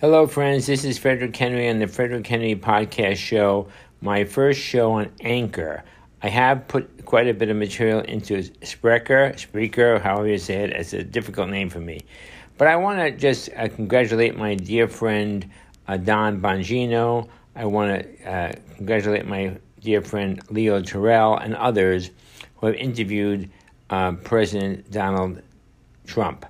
Hello, friends. This is Frederick Henry on the Frederick Henry Podcast Show, my first show on Anchor. I have put quite a bit of material into Spreaker, Spreaker, however you say it. It's a difficult name for me. But I want to just uh, congratulate my dear friend uh, Don Bongino. I want to uh, congratulate my dear friend Leo Terrell and others who have interviewed uh, President Donald Trump.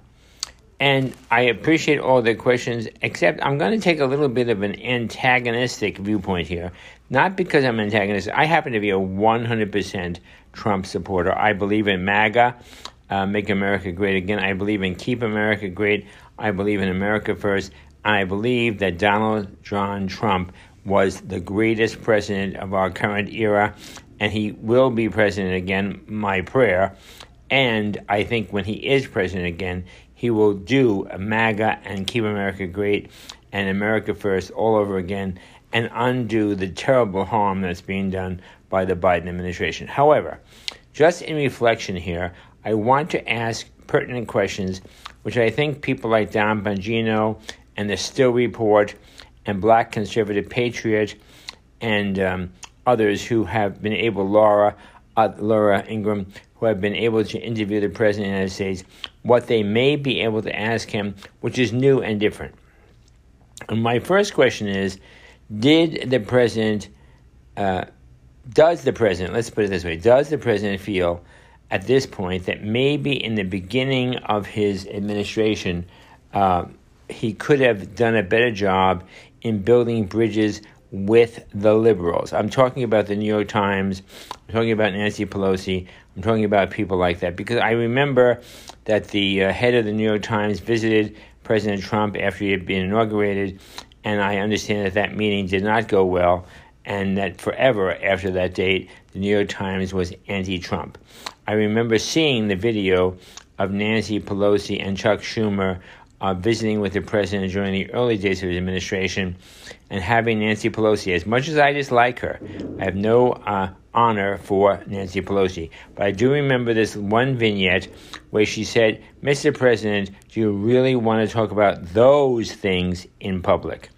And I appreciate all the questions, except I'm going to take a little bit of an antagonistic viewpoint here. Not because I'm antagonistic. I happen to be a 100% Trump supporter. I believe in MAGA, uh, Make America Great Again. I believe in Keep America Great. I believe in America First. I believe that Donald John Trump was the greatest president of our current era, and he will be president again, my prayer. And I think when he is president again, he will do MAGA and Keep America Great and America First all over again and undo the terrible harm that's being done by the Biden administration. However, just in reflection here, I want to ask pertinent questions, which I think people like Don Bongino and the Still Report and Black Conservative Patriot and um, others who have been able, Laura, uh, Laura Ingraham, who have been able to interview the President of the United States, what they may be able to ask him, which is new and different. And my first question is Did the President, uh, does the President, let's put it this way, does the President feel at this point that maybe in the beginning of his administration, uh, he could have done a better job in building bridges with the liberals. I'm talking about the New York Times, I'm talking about Nancy Pelosi, I'm talking about people like that because I remember that the uh, head of the New York Times visited President Trump after he had been inaugurated, and I understand that that meeting did not go well, and that forever after that date, the New York Times was anti Trump. I remember seeing the video of Nancy Pelosi and Chuck Schumer uh, visiting with the president during the early days of his administration and having Nancy Pelosi. As much as I dislike her, I have no uh, honor for Nancy Pelosi. But I do remember this one vignette where she said, Mr. President, do you really want to talk about those things in public?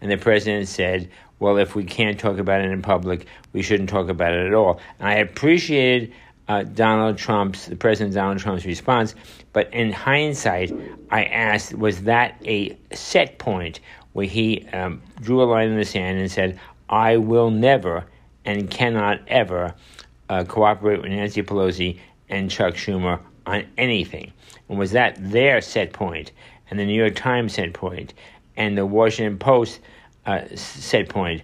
And the president said, well, if we can't talk about it in public, we shouldn't talk about it at all. And I appreciated uh, Donald Trump's, the President Donald Trump's response. But in hindsight, I asked, was that a set point where he um, drew a line in the sand and said, I will never and cannot ever uh, cooperate with Nancy Pelosi and Chuck Schumer on anything? And was that their set point and the New York Times set point and the Washington Post uh, set point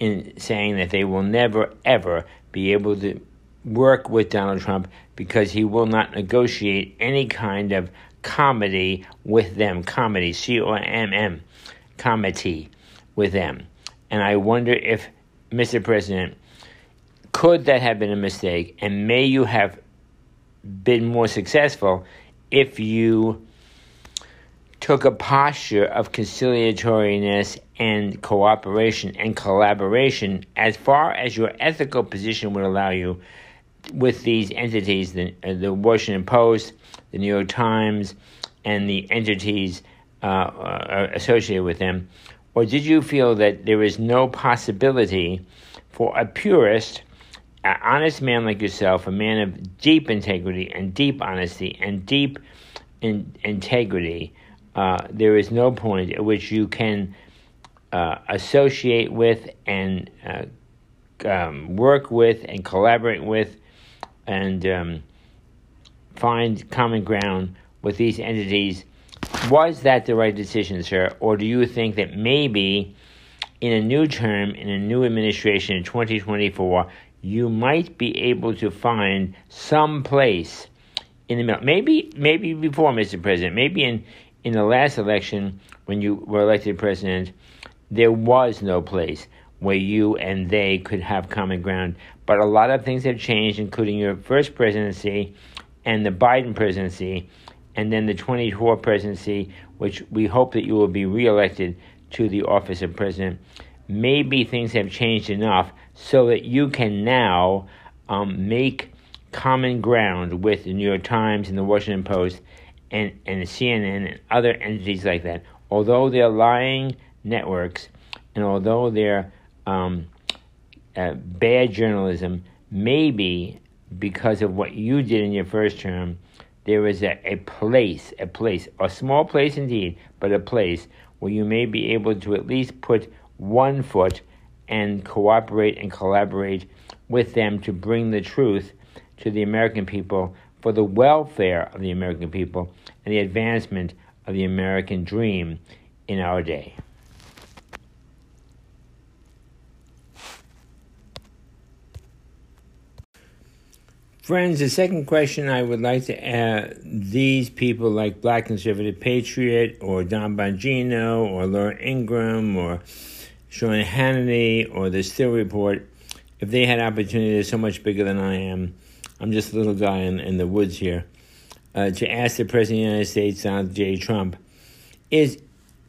in saying that they will never, ever be able to work with Donald Trump because he will not negotiate any kind of comity with them. Comity, C O M M, comity with them. And I wonder if, Mr. President, could that have been a mistake? And may you have been more successful if you took a posture of conciliatoriness and cooperation and collaboration as far as your ethical position would allow you with these entities, the, uh, the Washington Post, the New York Times, and the entities uh, uh, associated with them? Or did you feel that there is no possibility for a purist, an honest man like yourself, a man of deep integrity and deep honesty and deep in, integrity, uh, there is no point at which you can uh, associate with and uh, um, work with and collaborate with and um, find common ground with these entities. Was that the right decision, sir? Or do you think that maybe in a new term, in a new administration in 2024, you might be able to find some place in the middle? Maybe, maybe before, Mr. President, maybe in, in the last election when you were elected president, there was no place where you and they could have common ground. But a lot of things have changed, including your first presidency and the Biden presidency, and then the 24 presidency, which we hope that you will be reelected to the office of president. Maybe things have changed enough so that you can now um, make common ground with the New York Times and the Washington Post and, and CNN and other entities like that. although they're lying networks, and although they're um, uh, bad journalism, maybe because of what you did in your first term, there is a, a place, a place, a small place indeed, but a place where you may be able to at least put one foot and cooperate and collaborate with them to bring the truth to the American people for the welfare of the American people and the advancement of the American dream in our day. Friends, the second question I would like to ask these people like Black Conservative Patriot or Don Bongino or Laura Ingraham or Sean Hannity or the Steele Report, if they had opportunity, they're so much bigger than I am. I'm just a little guy in, in the woods here. Uh, to ask the President of the United States, Donald J. Trump, is,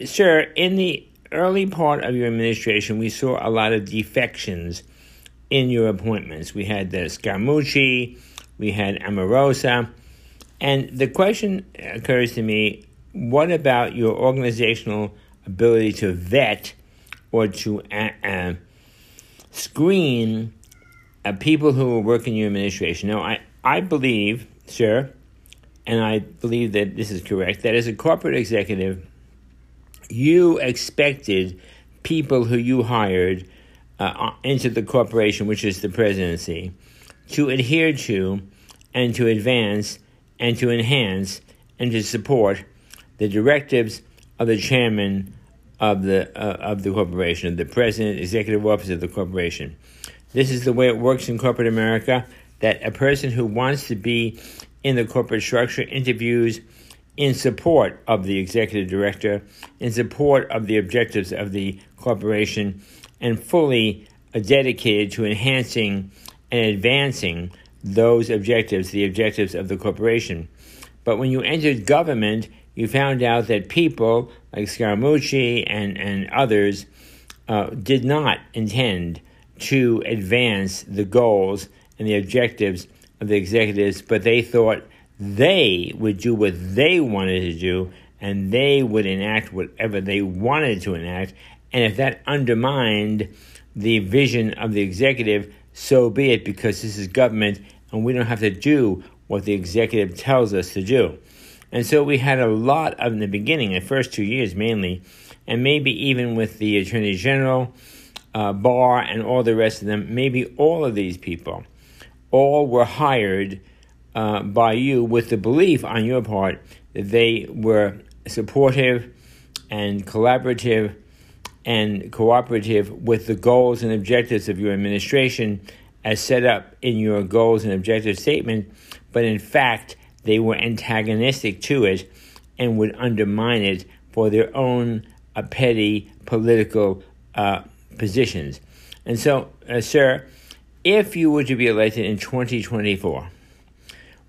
sir, in the early part of your administration, we saw a lot of defections in your appointments. We had the Scaramucci, we had Omarosa, and the question occurs to me: What about your organizational ability to vet or to uh, uh, screen uh, people who work in your administration? Now, I I believe, sir, and I believe that this is correct. That as a corporate executive, you expected people who you hired uh, into the corporation, which is the presidency, to adhere to and to advance and to enhance and to support the directives of the chairman of the uh, of the corporation, the president, executive officer of the corporation. This is the way it works in corporate America. That a person who wants to be in the corporate structure interviews in support of the executive director, in support of the objectives of the corporation, and fully dedicated to enhancing and advancing those objectives, the objectives of the corporation. But when you entered government, you found out that people like Scaramucci and, and others uh, did not intend to advance the goals and the objectives of the executives, but they thought they would do what they wanted to do and they would enact whatever they wanted to enact, and if that undermined the vision of the executive, so be it, because this is government and we don't have to do what the executive tells us to do. And so we had a lot of in the beginning, the first two years mainly, and maybe even with the Attorney General, uh, Barr, and all the rest of them, maybe all of these people, all were hired uh, by you with the belief on your part that they were supportive and collaborative and cooperative with the goals and objectives of your administration as set up in your goals and objective statement, but in fact, they were antagonistic to it and would undermine it for their own uh, petty political uh, positions. And so, uh, sir, if you were to be elected in 2024,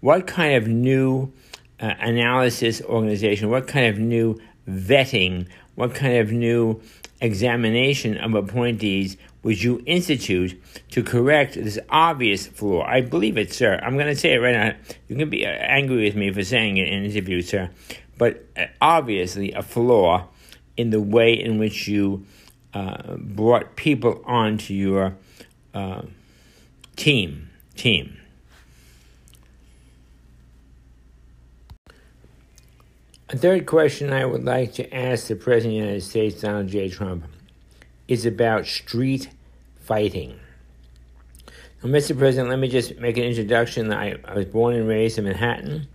what kind of new uh, analysis organization, what kind of new vetting, what kind of new examination of appointees would you institute to correct this obvious flaw? I believe it, sir. I'm going to say it right now. You can be uh, angry with me for saying it in an interview, sir. But uh, obviously, a flaw in the way in which you uh, brought people onto your uh, team. Team. A third question I would like to ask the President of the United States, Donald J. Trump, is about street fighting. Now, Mr. President, let me just make an introduction. I, I was born and raised in Manhattan.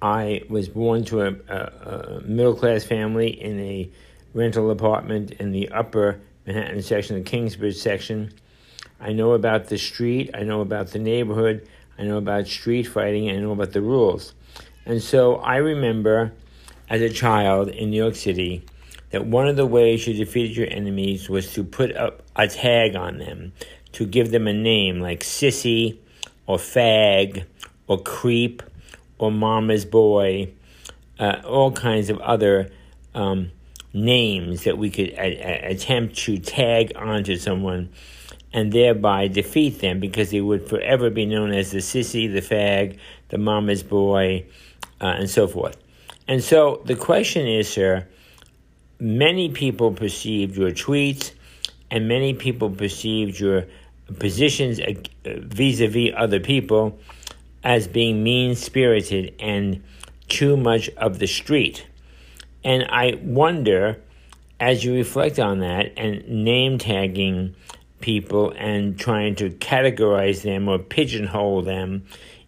I was born to a, a, a middle class family in a rental apartment in the upper Manhattan section, the Kingsbridge section. I know about the street, I know about the neighborhood, I know about street fighting, I know about the rules. And so I remember as a child in New York City that one of the ways you defeated your enemies was to put up a tag on them, to give them a name like sissy or fag or creep or mama's boy, uh, all kinds of other um, names that we could a- a- attempt to tag onto someone and thereby defeat them because they would forever be known as the sissy, the fag, the mama's boy, uh, and so forth. And so the question is, sir, many people perceived your tweets and many people perceived your positions vis a vis other people as being mean spirited and too much of the street. And I wonder, as you reflect on that and name tagging people and trying to categorize them or pigeonhole them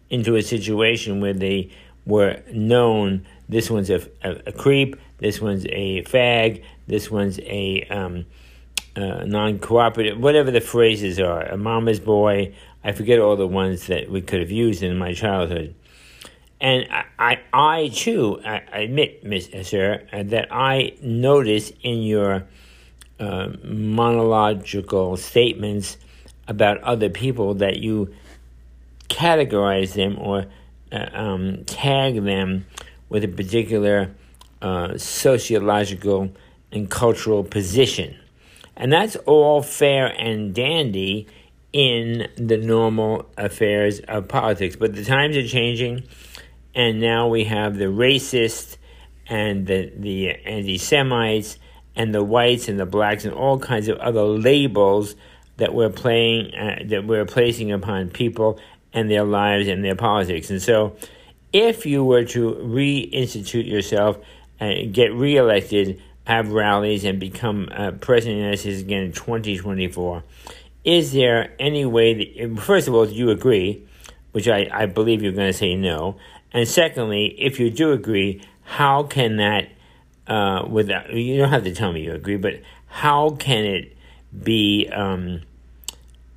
into a situation where they were known this one's a, a, a creep, this one's a fag, this one's a um, uh, non cooperative, whatever the phrases are, a mama's boy. I forget all the ones that we could have used in my childhood. And I, I, I too, I, admit, Miss Sir, that I notice in your uh, monological statements about other people that you categorize them or uh, um, tag them with a particular uh, sociological and cultural position. And that's all fair and dandy in the normal affairs of politics. But the times are changing and now we have the racist and the the anti-Semites and the whites and the blacks and all kinds of other labels that we're playing uh, that we're placing upon people and their lives and their politics. And so, if you were to reinstitute yourself and get reelected, have rallies, and become uh, president of the United States again in 2024, is there any way that, first of all, do you agree, which I, I believe you're going to say no, and secondly, if you do agree, how can that, uh, without, you don't have to tell me you agree, but how can it be um,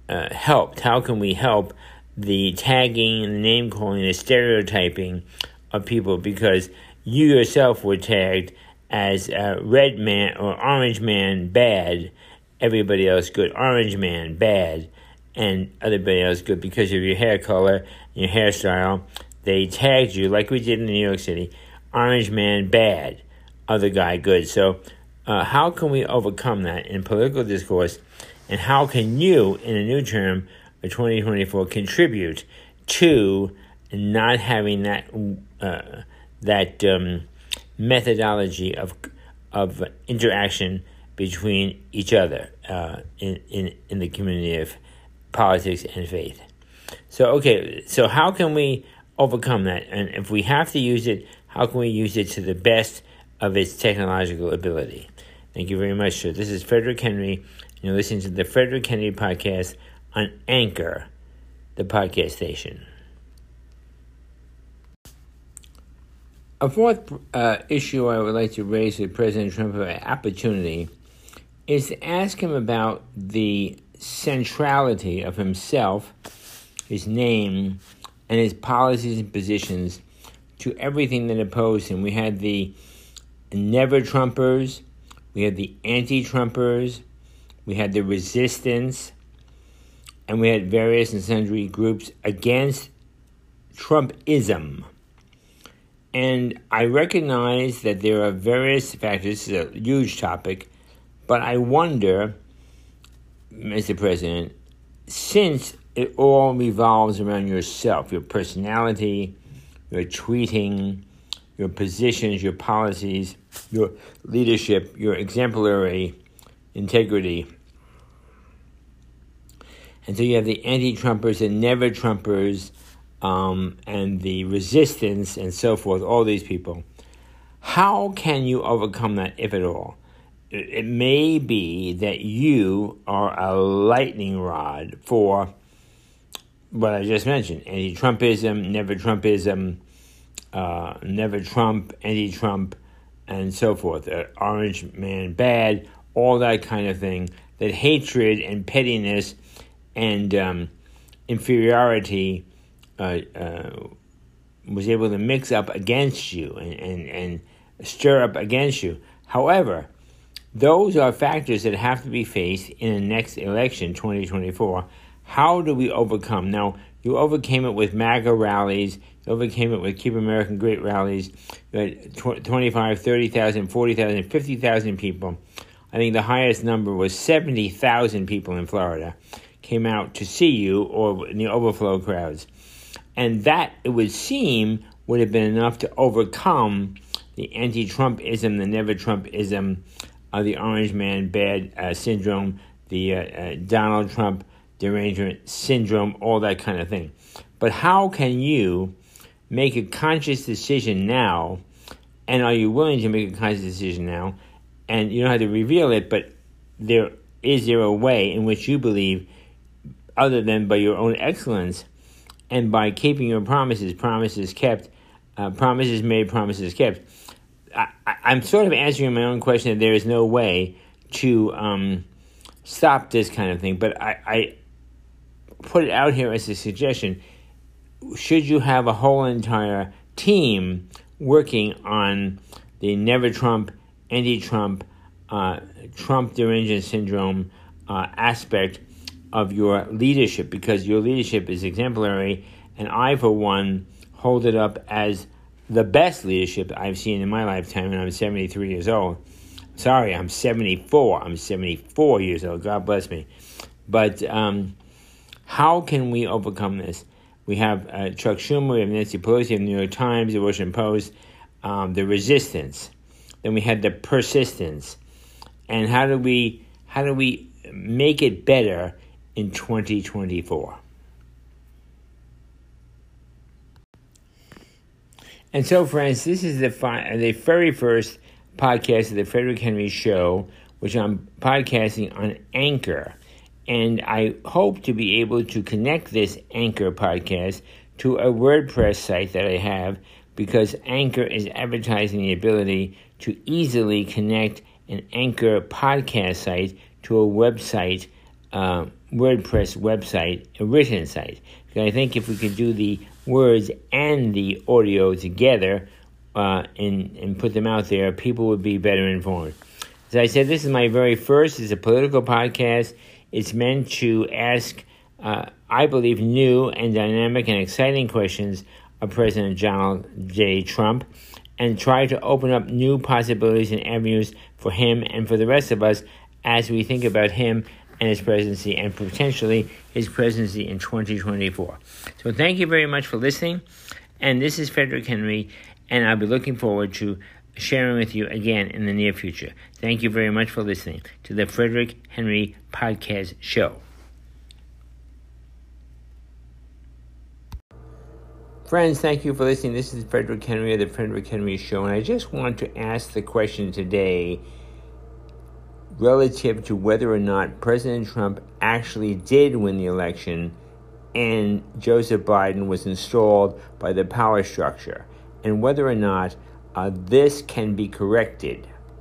uh, helped? How can we help the tagging, the name calling, the stereotyping of people? Because you yourself were tagged as a red man or orange man bad, everybody else good, orange man bad, and everybody else good because of your hair color, your hairstyle, they tagged you like we did in New York City. Orange man bad, other guy good. So, uh, how can we overcome that in political discourse? And how can you, in a new term of 2024, contribute to not having that uh, that um, methodology of of interaction between each other uh, in, in in the community of politics and faith? So, okay, so how can we overcome that. And if we have to use it, how can we use it to the best of its technological ability? Thank you very much, sir. This is Frederick Henry, you're listening to the Frederick Henry podcast on Anchor, the podcast station. A fourth uh, issue I would like to raise with President Trump an opportunity is to ask him about the centrality of himself, his name, and his policies and positions to everything that opposed him. We had the never Trumpers, we had the anti Trumpers, we had the resistance, and we had various and sundry groups against Trumpism. And I recognize that there are various factors, this is a huge topic, but I wonder, Mr. President, since it all revolves around yourself, your personality, your tweeting, your positions, your policies, your leadership, your exemplary integrity. And so you have the anti Trumpers and never Trumpers um, and the resistance and so forth, all these people. How can you overcome that, if at all? It may be that you are a lightning rod for what I just mentioned anti Trumpism, never Trumpism, uh, never Trump, anti Trump, and so forth. Uh, orange man bad, all that kind of thing. That hatred and pettiness and um, inferiority uh, uh, was able to mix up against you and, and, and stir up against you. However, those are factors that have to be faced in the next election, 2024 how do we overcome? Now, you overcame it with MAGA rallies, you overcame it with Keep American Great rallies, you had 25, 30,000, 40,000, 50,000 people. I think the highest number was 70,000 people in Florida came out to see you or in the overflow crowds. And that, it would seem, would have been enough to overcome the anti Trumpism, the never Trumpism uh, the Orange Man Bad uh, Syndrome, the uh, uh, Donald Trump derangement syndrome, all that kind of thing. But how can you make a conscious decision now? And are you willing to make a conscious decision now? And you don't have to reveal it, but there is there a way in which you believe, other than by your own excellence and by keeping your promises, promises kept, uh, promises made, promises kept? I, am sort of answering my own question that there is no way to um, stop this kind of thing, but I, I put it out here as a suggestion. Should you have a whole entire team working on the never Trump, anti Trump, uh, Trump derangement syndrome uh, aspect of your leadership because your leadership is exemplary, and I, for one, hold it up as the best leadership I've seen in my lifetime, and I'm 73 years old. Sorry, I'm 74. I'm 74 years old. God bless me. But um, how can we overcome this? We have uh, Chuck Schumer, we have Nancy Pelosi, we have the New York Times, the Washington Post, um, the resistance. Then we had the persistence. And how do we how do we make it better in 2024? And so, friends, this is the fi- the very first podcast of the Frederick Henry Show, which I'm podcasting on Anchor. And I hope to be able to connect this Anchor podcast to a WordPress site that I have because Anchor is advertising the ability to easily connect an Anchor podcast site to a website, uh, WordPress website, a written site. Because I think if we could do the words and the audio together uh, and, and put them out there, people would be better informed. As I said, this is my very first. It's a political podcast. It's meant to ask, uh, I believe, new and dynamic and exciting questions of President Donald J. Trump and try to open up new possibilities and avenues for him and for the rest of us as we think about him and his presidency and potentially his presidency in 2024. So thank you very much for listening. And this is Frederick Henry, and I'll be looking forward to sharing with you again in the near future. Thank you very much for listening to the Frederick Henry Podcast Show. Friends, thank you for listening. This is Frederick Henry of the Frederick Henry Show, and I just want to ask the question today relative to whether or not President Trump actually did win the election and Joseph Biden was installed by the power structure, and whether or not uh, this can be corrected.